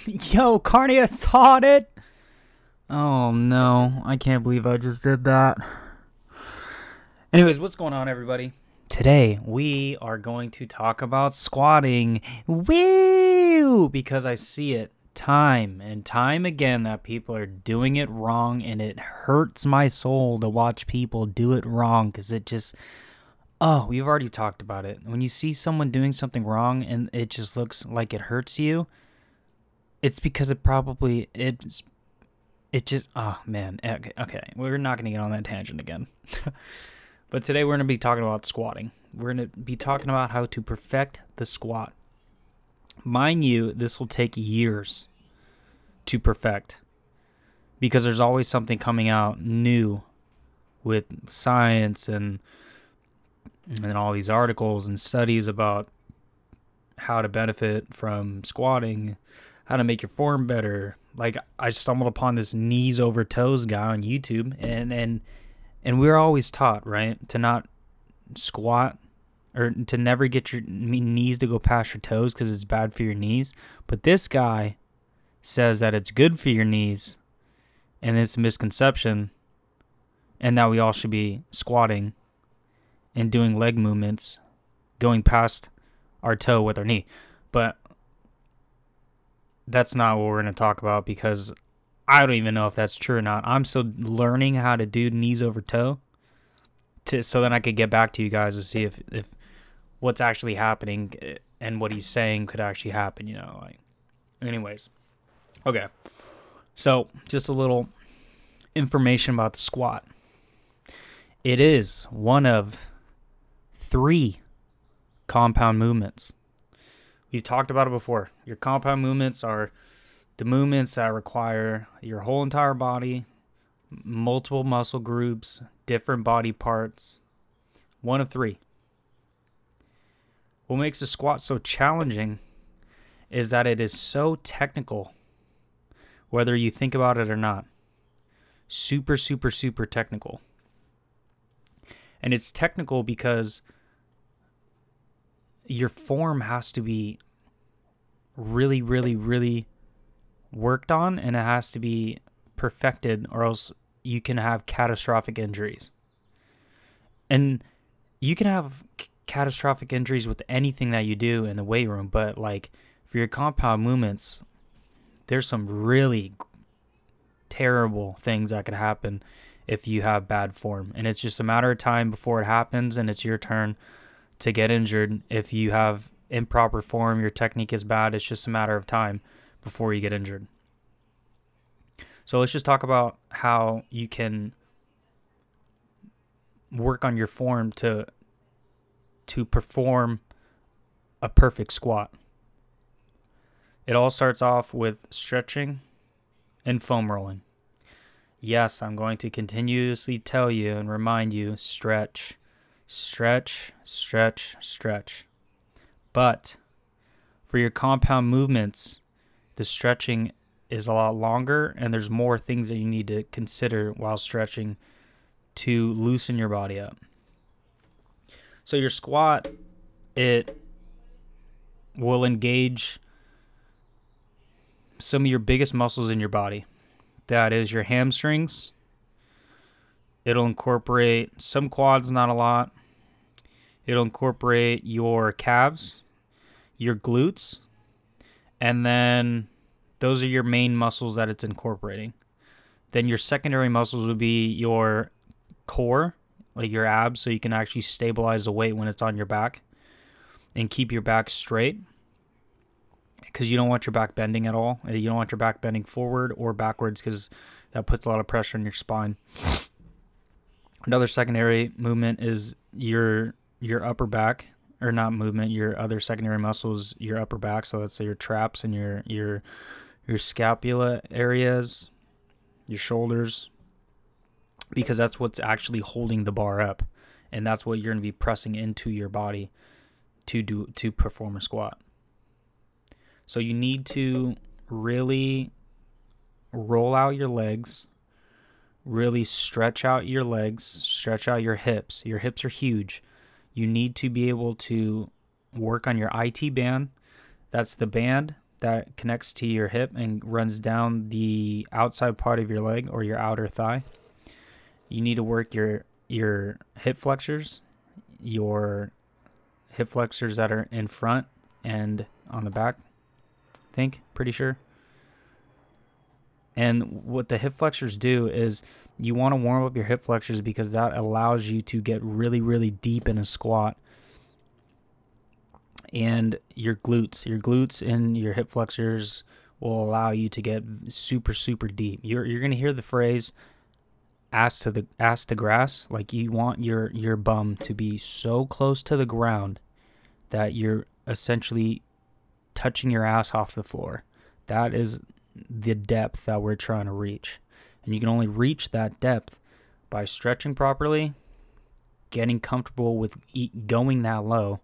Yo, Carnia thought it! Oh no, I can't believe I just did that. Anyways, what's going on, everybody? Today, we are going to talk about squatting. Woo! Because I see it time and time again that people are doing it wrong, and it hurts my soul to watch people do it wrong because it just. Oh, we've already talked about it. When you see someone doing something wrong and it just looks like it hurts you, it's because it probably it's it just oh man. Okay, okay. we're not to get on that tangent again. But today we're to be talking about squatting. We're to be talking about how to perfect the squat. Mind you this will take years to perfect because there's always something coming out new with science and and all these articles and studies about how to benefit from squatting how to make your form better. Like I stumbled upon this knees over toes guy on YouTube and and and we're always taught, right, to not squat or to never get your knees to go past your toes cuz it's bad for your knees. But this guy says that it's good for your knees and it's a misconception and that we all should be squatting and doing leg movements going past our toe with our knee. But that's not what we're going to talk about because I don't even know if that's true or not. I'm still learning how to do knees over toe to so then I could get back to you guys to see if if what's actually happening eh, and what he's saying could actually happen, you know, like anyways. Okay. So, just a little information about the squat. It is one of 3 compound movements. We've talked about it before. Your compound movements are the movements that require your whole entire body, multiple muscle groups, different body parts. One of three. What makes a squat so challenging is that it is so technical, whether you think about it or not. Super, super, super technical. And it's technical because your form has to be really, really, really worked on and it has to be perfected or else you can have catastrophic injuries. And you can have c- catastrophic injuries with anything that you do in the weight room, but like for your compound movements, there's some really terrible things that could happen if you have bad form. And it's just a matter of time before it happens and it's your turn to get injured. If you have improper form, your technique is bad, it's just a matter of time before you get injured. So let's just talk about how you can work on your form to to perform a perfect squat. It all starts off with stretching and foam rolling. Yes, I'm going to continuously tell you and remind you stretch, stretch, stretch, stretch. But for your compound movements, the stretching is a lot longer and there's more things that you need to consider while stretching to loosen your body up. So your squat it will engage some of your biggest muscles in your body. That is your hamstrings. It'll incorporate some quads, not a lot. It'll incorporate your calves, your glutes, and then those are your main muscles that it's incorporating. Then your secondary muscles would be your core, like your abs, so you can actually stabilize the weight when it's on your back and keep your back straight because you don't want your back bending at all. You don't want your back bending forward or backwards because that puts a lot of pressure on your spine. Another secondary movement is your your upper back or not movement, your other secondary muscles, your upper back. So let's say your traps and your your your scapula areas, your shoulders, because that's what's actually holding the bar up, and that's what you're going to be pressing into your body to do to perform a squat. So you need to really roll out your legs, really stretch out your legs, stretch out your hips. Your hips are huge you need to be able to work on your IT band. That's the band that connects to your hip and runs down the outside part of your leg or your outer thigh. You need to work your your hip flexors, your hip flexors that are in front and on the back. I think pretty sure. And what the hip flexors do is you want to warm up your hip flexors because that allows you to get really, really deep in a squat. And your glutes, your glutes and your hip flexors will allow you to get super, super deep. You're you're gonna hear the phrase ass to the ass to grass. Like you want your your bum to be so close to the ground that you're essentially touching your ass off the floor. That is the depth that we're trying to reach. And you can only reach that depth by stretching properly, getting comfortable with going that low,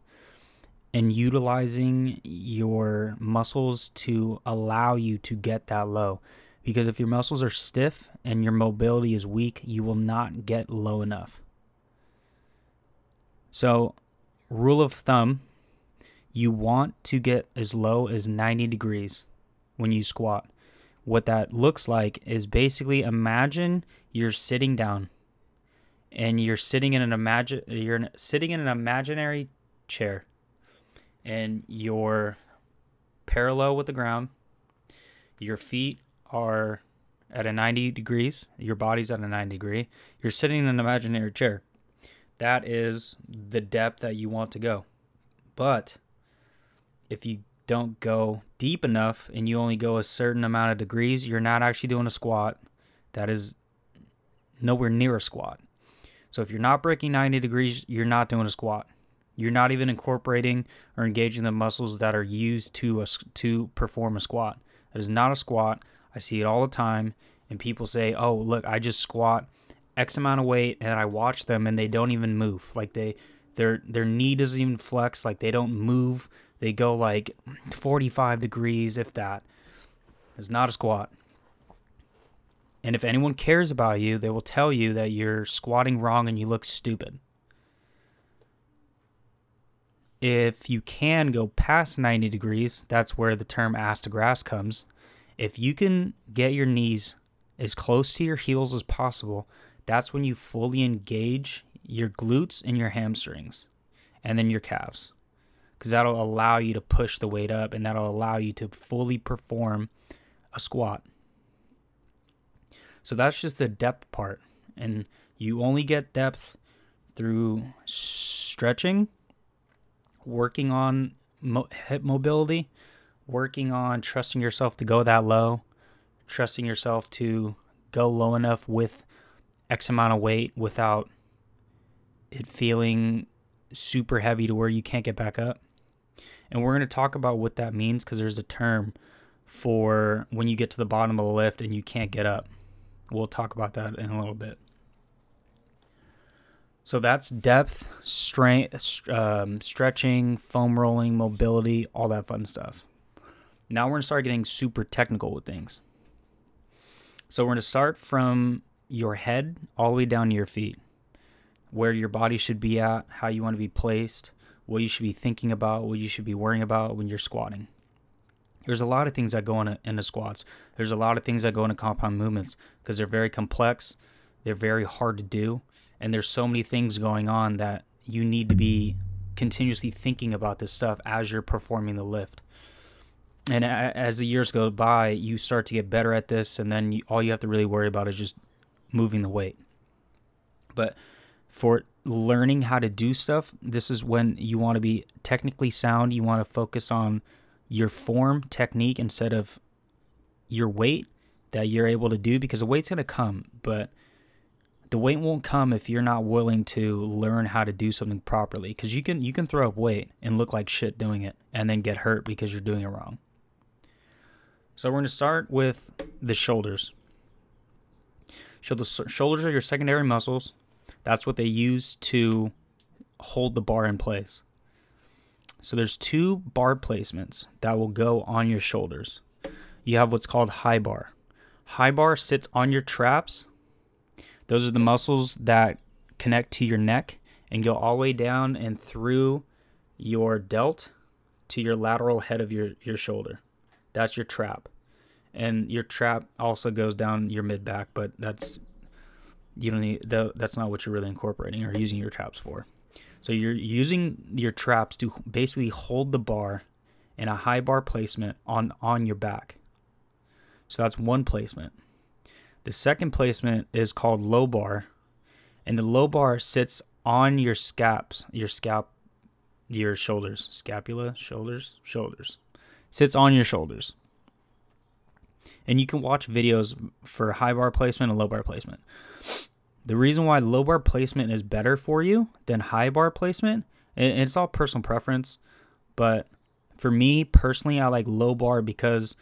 and utilizing your muscles to allow you to get that low. Because if your muscles are stiff and your mobility is weak, you will not get low enough. So, rule of thumb, you want to get as low as 90 degrees when you squat what that looks like is basically imagine you're sitting down and you're sitting in an imagine you're sitting in an imaginary chair and you're parallel with the ground. Your feet are at a 90 degrees. Your body's at a 90 degree. You're sitting in an imaginary chair. That is the depth that you want to go. But if you don't go deep enough and you only go a certain amount of degrees, you're not actually doing a squat. That is nowhere near a squat. So if you're not breaking 90 degrees, you're not doing a squat. You're not even incorporating or engaging the muscles that are used to a, to perform a squat. That is not a squat. I see it all the time and people say, "Oh, look, I just squat X amount of weight and I watch them and they don't even move. Like they their their knee doesn't even flex, like they don't move they go like 45 degrees, if that. It's not a squat. And if anyone cares about you, they will tell you that you're squatting wrong and you look stupid. If you can go past 90 degrees, that's where the term ass to grass comes. If you can get your knees as close to your heels as possible, that's when you fully engage your glutes and your hamstrings and then your calves because that'll allow you to push the weight up and that'll allow you to fully perform a squat. So that's just the depth part. And you only get depth through stretching, working on mo- hip mobility, working on trusting yourself to go that low, trusting yourself to go low enough with X amount of weight without it feeling super heavy to where you can't get back up. And we're going to talk about what that means because there's a term for when you get to the bottom of the lift and you can't get up. We'll talk about that in a little bit. So that's depth, strength, um, stretching, foam rolling, mobility, all that fun stuff. Now we're going to start getting super technical with things. So we're going to start from your head all the way down to your feet, where your body should be at, how you want to be placed, what you should be thinking about, what you should be worrying about when you're squatting. There's a lot of things that go into, into squats. There's a lot of things that go into compound movements because they're very complex, they're very hard to do, and there's so many things going on that you need to be continuously thinking about this stuff as you're performing the lift. And as the years go by, you start to get better at this, and then you, all you have to really worry about is just moving the weight. But for learning how to do stuff, this is when you want to be technically sound. You want to focus on your form, technique, instead of your weight that you're able to do because the weight's going to come, but the weight won't come if you're not willing to learn how to do something properly because you can you can throw up weight and look like shit doing it and then get hurt because you're doing it wrong. So we're going to start with the shoulders. So the shoulders are your secondary muscles. That's what they use to hold the bar in place. So there's two bar placements that will go on your shoulders. You have what's called high bar. High bar sits on your traps. Those are the muscles that connect to your neck and go all the way down and through your delt to your lateral head of your, your shoulder. That's your trap. And your trap also goes down your mid back, but that's you don't need that's not what you're really incorporating or using your traps for. So you're using your traps to basically hold the bar in a high bar placement on on your back. So that's one placement. The second placement is called low bar, and the low bar sits on your scaps, your scalp, your shoulders, scapula, shoulders, shoulders, sits on your shoulders. And you can watch videos for high bar placement and low bar placement. The reason why low bar placement is better for you than high bar placement, and it's all personal preference, but for me personally, I like low bar because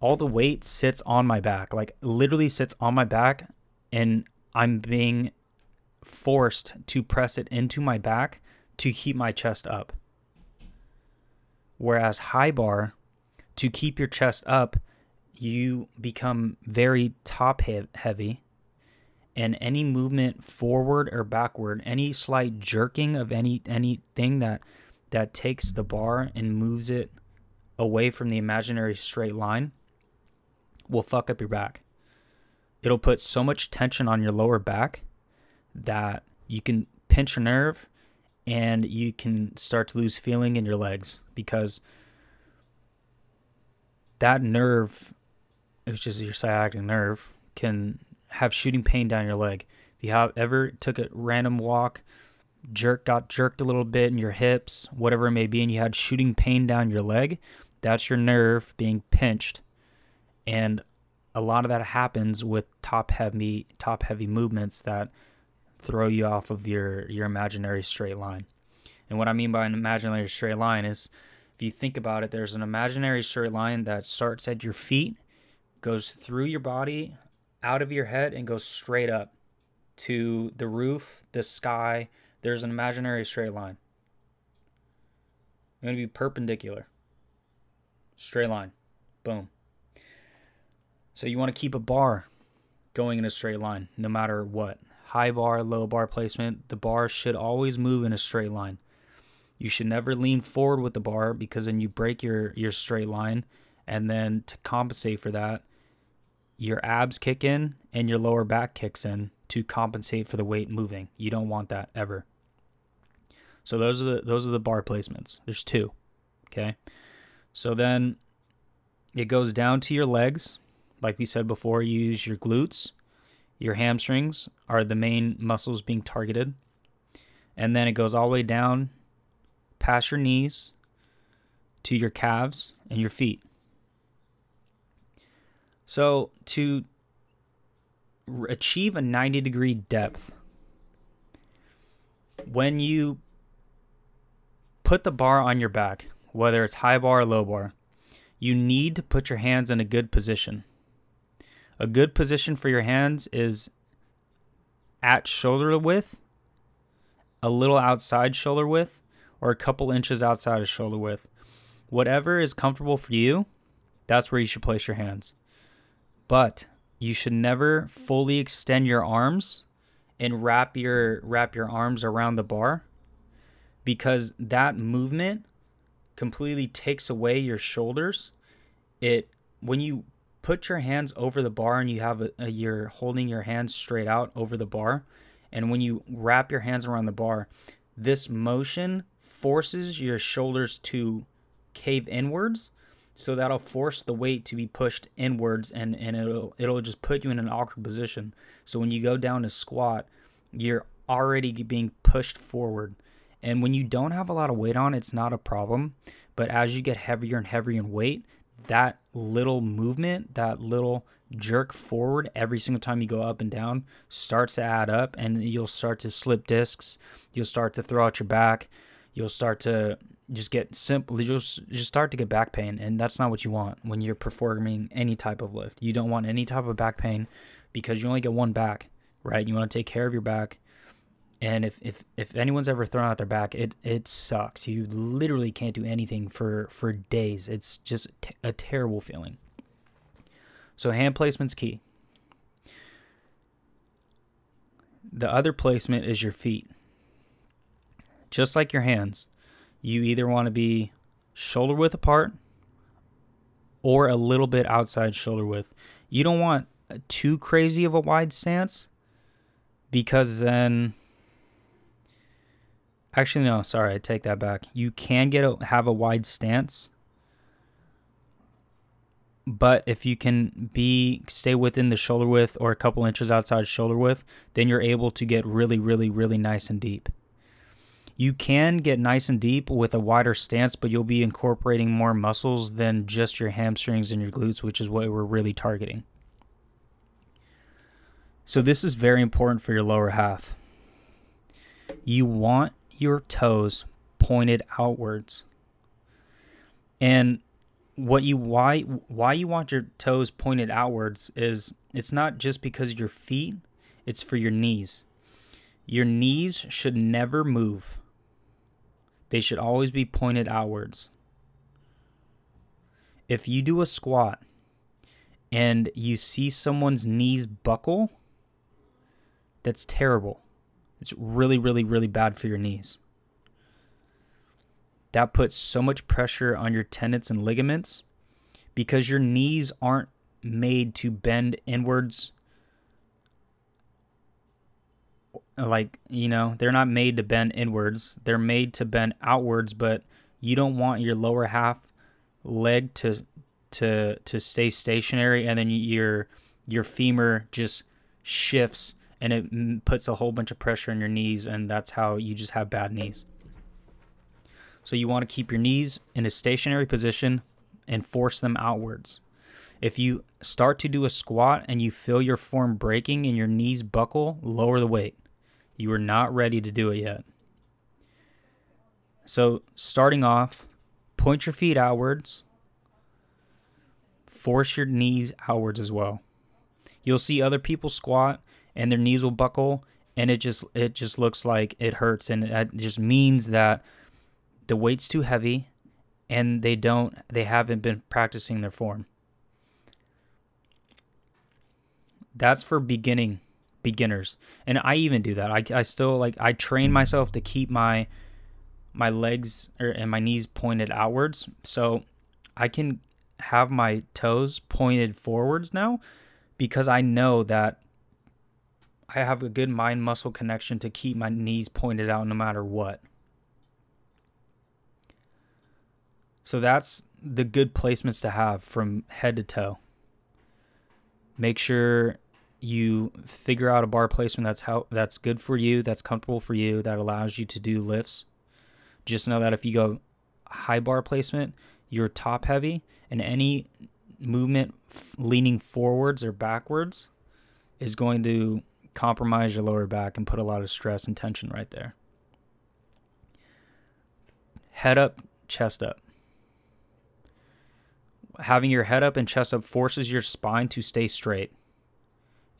all the weight sits on my back, like literally sits on my back, and I'm being forced to press it into my back to keep my chest up. Whereas high bar, to keep your chest up, you become very top heavy, and any movement forward or backward, any slight jerking of any anything that that takes the bar and moves it away from the imaginary straight line will fuck up your back. It'll put so much tension on your lower back that you can pinch a nerve and you can start to lose feeling in your legs because that nerve, which is your sciatic nerve, can have shooting pain down your leg. If you have ever took a random walk, jerk got jerked a little bit in your hips, whatever it may be, and you had shooting pain down your leg, that's your nerve being pinched and a lot of that happens with top heavy top heavy movements that throw you off of your your imaginary straight line. And what I mean by an imaginary straight line is if you think about it, there's an imaginary straight line that starts at your feet, goes through your body, out of your head, and goes straight up to the roof, the sky. There's an imaginary straight line. It's going to be perpendicular. Straight line. Boom. So you want to keep a bar going in a straight line no matter what. High bar, low bar placement, the bar should always move in a straight line. You should never lean forward with the bar because then you break your, your straight line. And then to compensate for that, your abs kick in and your lower back kicks in to compensate for the weight moving. You don't want that ever. So those are the those are the bar placements. There's two. Okay. So then it goes down to your legs like we said before, you use your glutes, your hamstrings are the main muscles being targeted. And then it goes all the way down past your knees to your calves and your feet. So, to achieve a 90 degree depth, when you put the bar on your back, whether it's high bar or low bar, you need to put your hands in a good position. A good position for your hands is at shoulder width, a little outside shoulder width, or a couple inches outside of shoulder width. Whatever is comfortable for you, that's where you should place your hands. But you should never fully extend your arms and wrap your wrap your arms around the bar because that movement completely takes away your shoulders. It when you put your hands over the bar and you have a, a, you're holding your hands straight out over the bar and when you wrap your hands around the bar this motion forces your shoulders to cave inwards so that'll force the weight to be pushed inwards and, and it'll it'll just put you in an awkward position so when you go down to squat you're already being pushed forward and when you don't have a lot of weight on it's not a problem but as you get heavier and heavier in weight that little movement, that little jerk forward every single time you go up and down starts to add up and you'll start to slip discs. You'll start to throw out your back. You'll start to just get simple you'll just start to get back pain and that's not what you want when you're performing any type of lift. You don't want any type of back pain because you only get one back, right? You want to take care of your back and if, if, if anyone's ever thrown out their back, it, it sucks. You literally can't do anything for, for days. It's just t- a terrible feeling. So hand placement's key. The other placement is your feet. Just like your hands, you either want to be shoulder width apart or a little bit outside shoulder width. You don't want uh, too crazy of a wide stance because then actually no, sorry, I take that back. You can get a, have a wide stance but if you can be stay within the shoulder width or a couple inches outside shoulder width, then you're able to get really, really, really nice and deep. You can get nice and deep with a wider stance, but you'll be incorporating more muscles than just your hamstrings and your glutes, which is what we're really targeting. So, this is very important for your lower half. You want your toes pointed outwards. And what you why why you want your toes pointed outwards is it's not just because your feet, it's for your knees. Your knees should never move. They should always be pointed outwards. If you do a squat and you see someone's knees buckle, that's terrible. It's really, really, really bad for your knees that puts so much pressure on your tendons and ligaments because your knees aren't made to bend inwards like you know they're not made to bend inwards they're made to bend outwards but you don't want your lower half leg to to to stay stationary and then your your femur just shifts and it mm, puts a whole bunch of pressure on your knees and that's how you just have bad knees so you want to keep your knees in a stationary position and force them outwards. If you start to do a squat and you feel your form breaking and your knees buckle, lower the weight. You are not ready to do it yet. So, starting off, point your feet outwards, force your knees outwards as well. You'll see other people squat and their knees will buckle and it just it just looks like it hurts and it just means that the weight's too heavy and they don't they haven't been practicing their form. That's for beginning beginners. And I even do that. I, I still like I train myself to keep my my legs or, and my knees pointed outwards so I can have my toes pointed forwards now because I know that I have a good mind muscle connection to keep my knees pointed out no matter what. So that's the good placements to have from head to toe. Make sure you figure out a bar placement that's how that's good for you, that's comfortable for you, that allows you to do lifts. Just know that if you go high bar placement, you're top heavy and any movement f- leaning forwards or backwards is going to compromise your lower back and put a lot of stress and tension right there. Head up, chest up having your head up and chest up forces your spine to stay straight.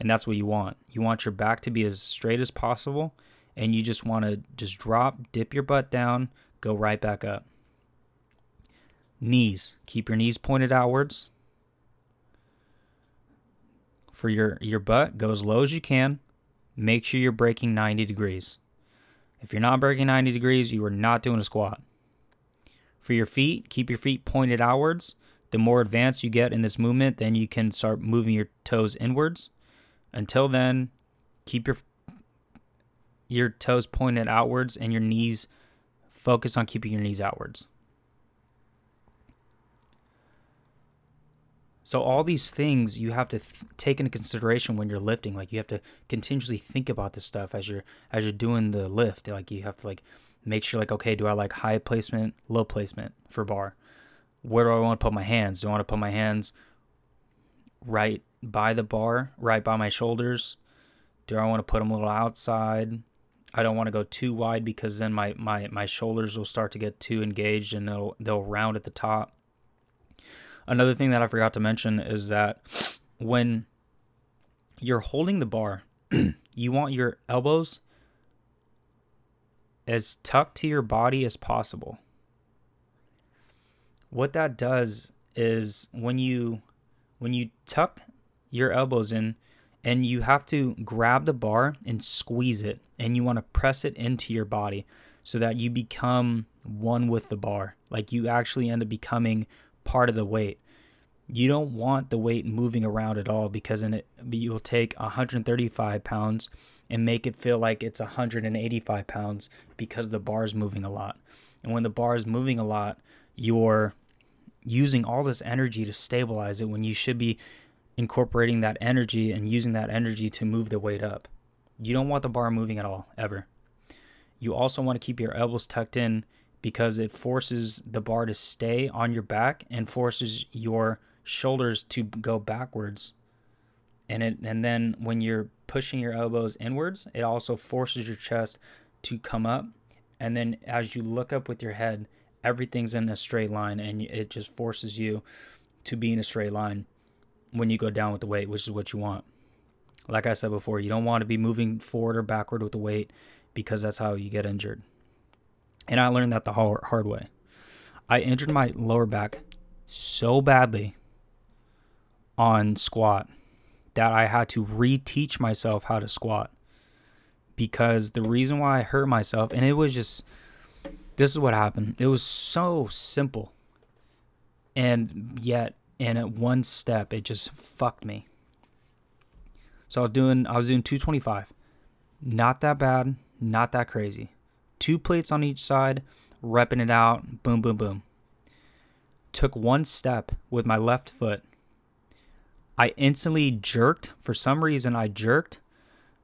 And that's what you want. You want your back to be as straight as possible and you just want to just drop, dip your butt down, go right back up. Knees, keep your knees pointed outwards. For your your butt, go as low as you can. Make sure you're breaking 90 degrees. If you're not breaking 90 degrees, you are not doing a squat. For your feet, keep your feet pointed outwards the more advanced you get in this movement, then you can start moving your toes inwards. Until then, keep your your toes pointed outwards and your knees focus on keeping your knees outwards. So all these things you have to th- take into consideration when you're lifting. Like you have to continuously think about this stuff as you're as you're doing the lift. Like you have to like make sure like okay, do I like high placement, low placement for bar? where do I want to put my hands? Do I want to put my hands right by the bar, right by my shoulders? Do I want to put them a little outside? I don't want to go too wide because then my, my, my shoulders will start to get too engaged and they'll they'll round at the top. Another thing that I forgot to mention is that when you're holding the bar, you want your elbows as tucked to your body as possible what that does is when you when you tuck your elbows in and you have to grab the bar and squeeze it and you want to press it into your body so that you become one with the bar like you actually end up becoming part of the weight You don't want the weight moving around at all because in it you'll take 135 pounds and make it feel like it's 185 pounds because the bar is moving a lot. And when the bar is moving a lot, you're using all this energy to stabilize it when you should be incorporating that energy and using that energy to move the weight up. You don't want the bar moving at all, ever. You also want to keep your elbows tucked in because it forces the bar to stay on your back and forces your shoulders to go backwards. And it and then when you're pushing your elbows inwards, it also forces your chest to come up. And then as you look up with your head, everything's in a straight line and it just forces you to be in a straight line when you go down with the weight, which is what you want. Like I said before, you don't want to be moving forward or backward with the weight because that's how you get injured. And I learned that the hard way. I injured my lower back so badly on squat that I had to reteach myself how to squat because the reason why I hurt myself, and it was just this is what happened. It was so simple, and yet in at one step, it just fucked me. So I was doing I was doing 225, not that bad, not that crazy. Two plates on each side, repping it out, boom, boom, boom. Took one step with my left foot. I instantly jerked. For some reason, I jerked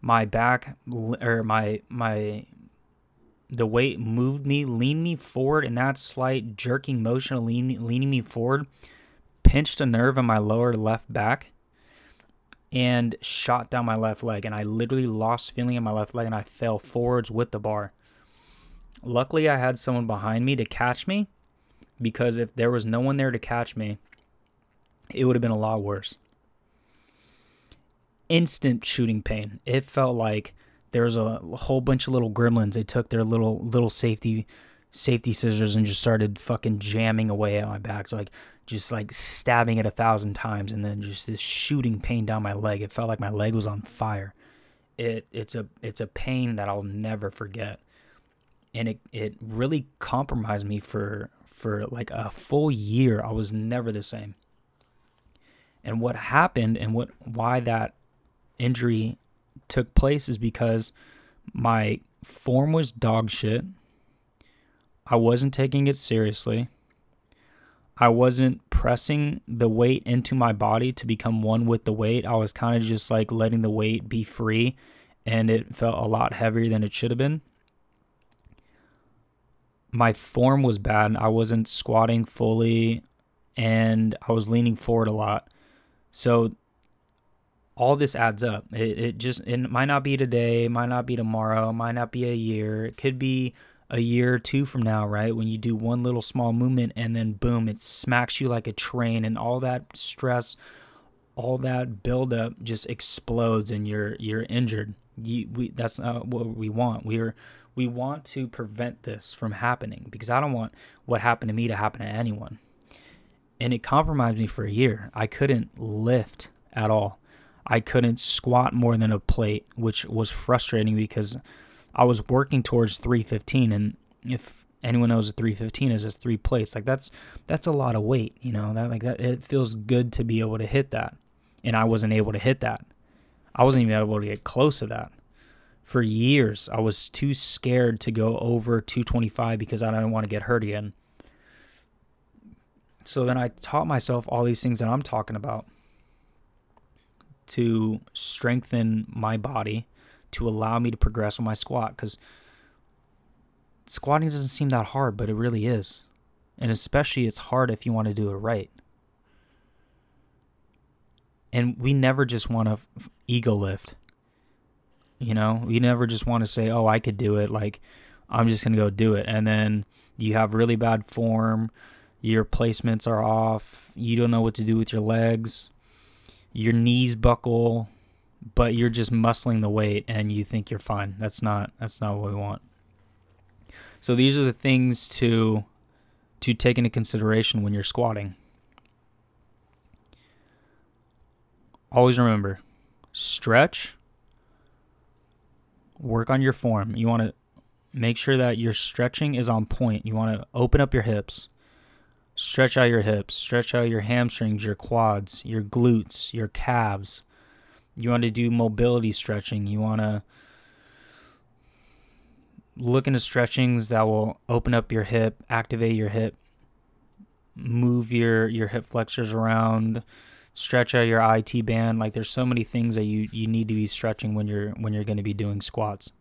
my back or my my the weight moved me, leaned me forward, and that slight jerking motion of lean, leaning me forward pinched a nerve in my lower left back and shot down my left leg. And I literally lost feeling in my left leg and I fell forwards with the bar. Luckily, I had someone behind me to catch me because if there was no one there to catch me, it would have been a lot worse. Instant shooting pain. It felt like there was a whole bunch of little gremlins. They took their little little safety safety scissors and just started fucking jamming away at my back. So like just like stabbing it a thousand times and then just this shooting pain down my leg. It felt like my leg was on fire. It it's a it's a pain that I'll never forget. And it, it really compromised me for for like a full year. I was never the same. And what happened and what why that injury took place is because my form was dog shit. I wasn't taking it seriously. I wasn't pressing the weight into my body to become one with the weight. I was kind of just like letting the weight be free, and it felt a lot heavier than it should have been. My form was bad. I wasn't squatting fully, and I was leaning forward a lot. So all this adds up. It, it just it might not be today, might not be tomorrow, might not be a year. It could be a year or two from now, right? When you do one little small movement and then boom, it smacks you like a train and all that stress, all that buildup just explodes and you're you're injured. You, we, that's not what we want. We're we want to prevent this from happening because I don't want what happened to me to happen to anyone. And it compromised me for a year. I couldn't lift at all. I couldn't squat more than a plate, which was frustrating because I was working towards 315 and if anyone knows what 315 is, it's three plates. Like that's that's a lot of weight, you know. That like that it feels good to be able to hit that. And I wasn't able to hit that. I wasn't even able to get close to that. For years, I was too scared to go over 225 because I didn't want to get hurt again. So then I taught myself all these things that I'm talking about to strengthen my body to allow me to progress with my squat because squatting doesn't seem that hard, but it really is. And especially it's hard if you want to do it right. And we never just want to f- ego lift. You know, we never just want to say, "Oh, I could do it." Like I'm just going to go do it. And then you have really bad form, your placements are off, you don't know what to do with your legs your knees buckle, but you're just muscling the weight and you think you're fine. That's not that's not what we want. So these are the things to to take into consideration when you're squatting. Always remember, stretch, work on your form. You want to make sure that your stretching is on point. You want to open up your hips, Stretch out your hips, stretch out your hamstrings, your quads, your glutes, your calves. You want to do mobility stretching. You want to look into stretchings that will open up your hip, activate your hip, move your your hip flexors around, stretch out your IT band. Like there's so many things that you you need to be stretching when you're when you're going to be doing squats.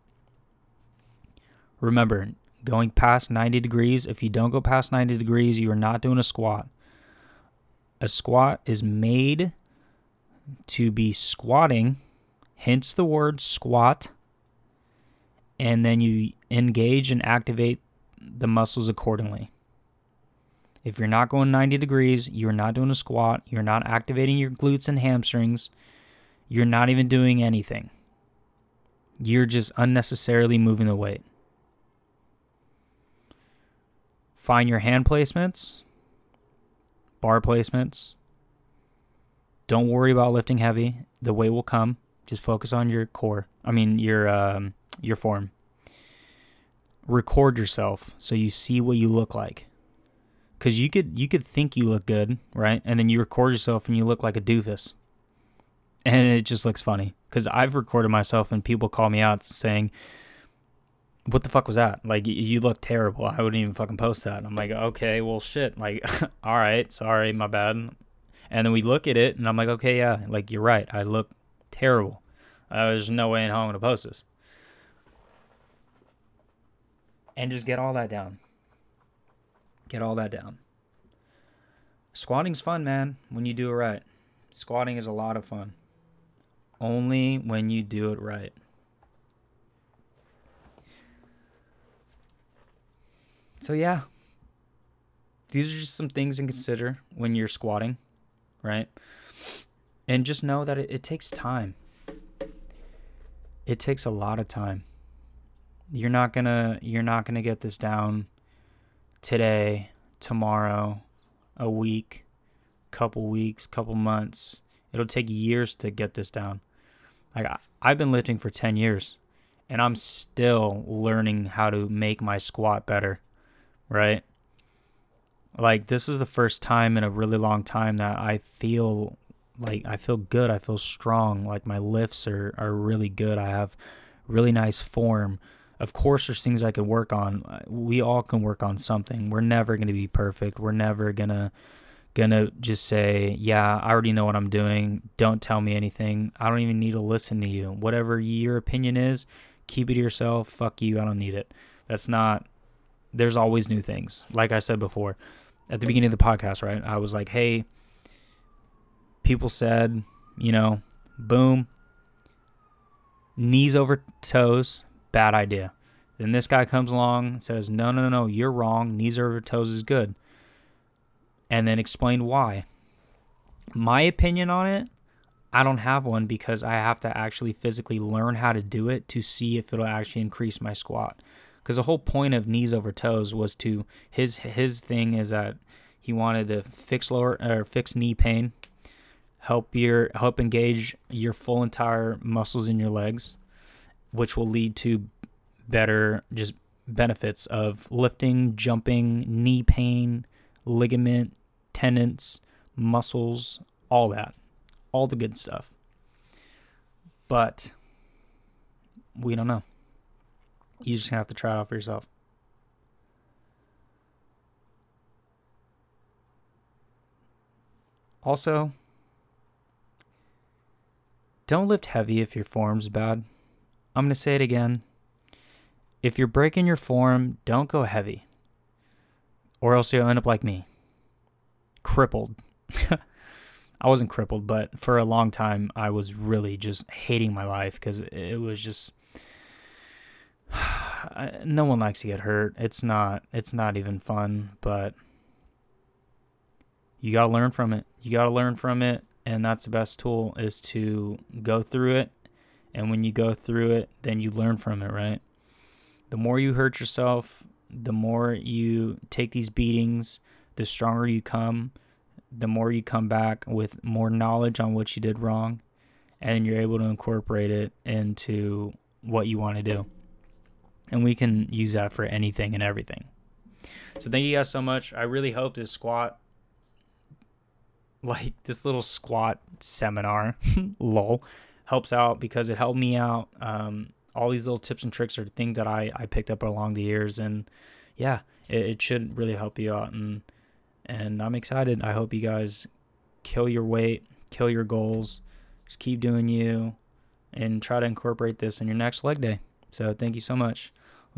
Remember, going past 90 degrees, if you don't go past 90 degrees, you are not doing a squat. A squat is made to be squatting, hence the word squat, and then you engage and activate the muscles accordingly. If you're not going 90 degrees, you're not doing a squat, you're not activating your glutes and hamstrings, you're not even doing anything. You're just unnecessarily moving the weight. Find your hand placements, bar placements. Don't worry about lifting heavy. The weight will come. Just focus on your core. I mean your um, your form. Record yourself so you see what you look like. Cause you could you could think you look good, right? And then you record yourself and you look like a doofus. And it just looks funny. Cause I've recorded myself and people call me out saying, what the fuck was that? Like, you look terrible. I wouldn't even fucking post that. I'm like, okay, well, shit. Like, all right, sorry, my bad. And then we look at it, and I'm like, okay, yeah, like, you're right. I look terrible. Uh, there's no way in hell I'm going to post this. And just get all that down. Get all that down. Squatting's fun, man, when you do it right. Squatting is a lot of fun. Only when you do it right. So yeah, these are just some things to consider when you're squatting, right? And just know that it, it takes time. It takes a lot of time. You're not gonna you're not gonna get this down today, tomorrow, a week, couple weeks, couple months. It'll take years to get this down. Like I've been lifting for 10 years and I'm still learning how to make my squat better right? Like this is the first time in a really long time that I feel like I feel good. I feel strong. Like my lifts are are really good. I have really nice form. Of course, there's things I can work on. We all can work on something. We're never gonna be perfect. We're never gonna gonna just say, "Yeah, I already know what I'm doing. Don't tell me anything. I don't even need to listen to you. Whatever your opinion is, keep it to yourself. Fuck you. I don't need it." That's not there's always new things. Like I said before, at the beginning of the podcast, right? I was like, hey, people said, you know, boom, knees over toes, bad idea. Then this guy comes along and says, no, no, no, you're wrong. Knees over toes is good. And then explain why. My opinion on it, I don't have one because I have to actually physically learn how to do it to see if it'll actually increase my squat because the whole point of knees over toes was to his his thing is that he wanted to fix lower or fix knee pain, help your help engage your full entire muscles in your legs, which will lead to better just benefits of lifting, jumping, knee pain, ligament, tendons, muscles, all that. All the good stuff. But we don't know. You just have to try it out for yourself. Also, don't lift heavy if your form's bad. I'm going to say it again. If you're breaking your form, don't go heavy. Or else you'll end up like me. Crippled. I wasn't crippled, but for a long time, I was really just hating my life because it was just no one likes to get hurt. It's not it's not even fun, but you got to learn from it. You got to learn from it and that's the best tool is to go through it and when you go through it, then you learn from it, right? The more you hurt yourself, the more you take these beatings, the stronger you come, the more you come back with more knowledge on what you did wrong and you're able to incorporate it into what you want to do and we can use that for anything and everything. So thank you guys so much. I really hope this squat, like this little squat seminar, lol, helps out because it helped me out. Um, all these little tips and tricks are things that I, I picked up along the years and yeah, it, it should really help you out and and I'm excited. I hope you guys kill your weight, kill your goals, just keep doing you and try to incorporate this in your next leg day. So thank you so much.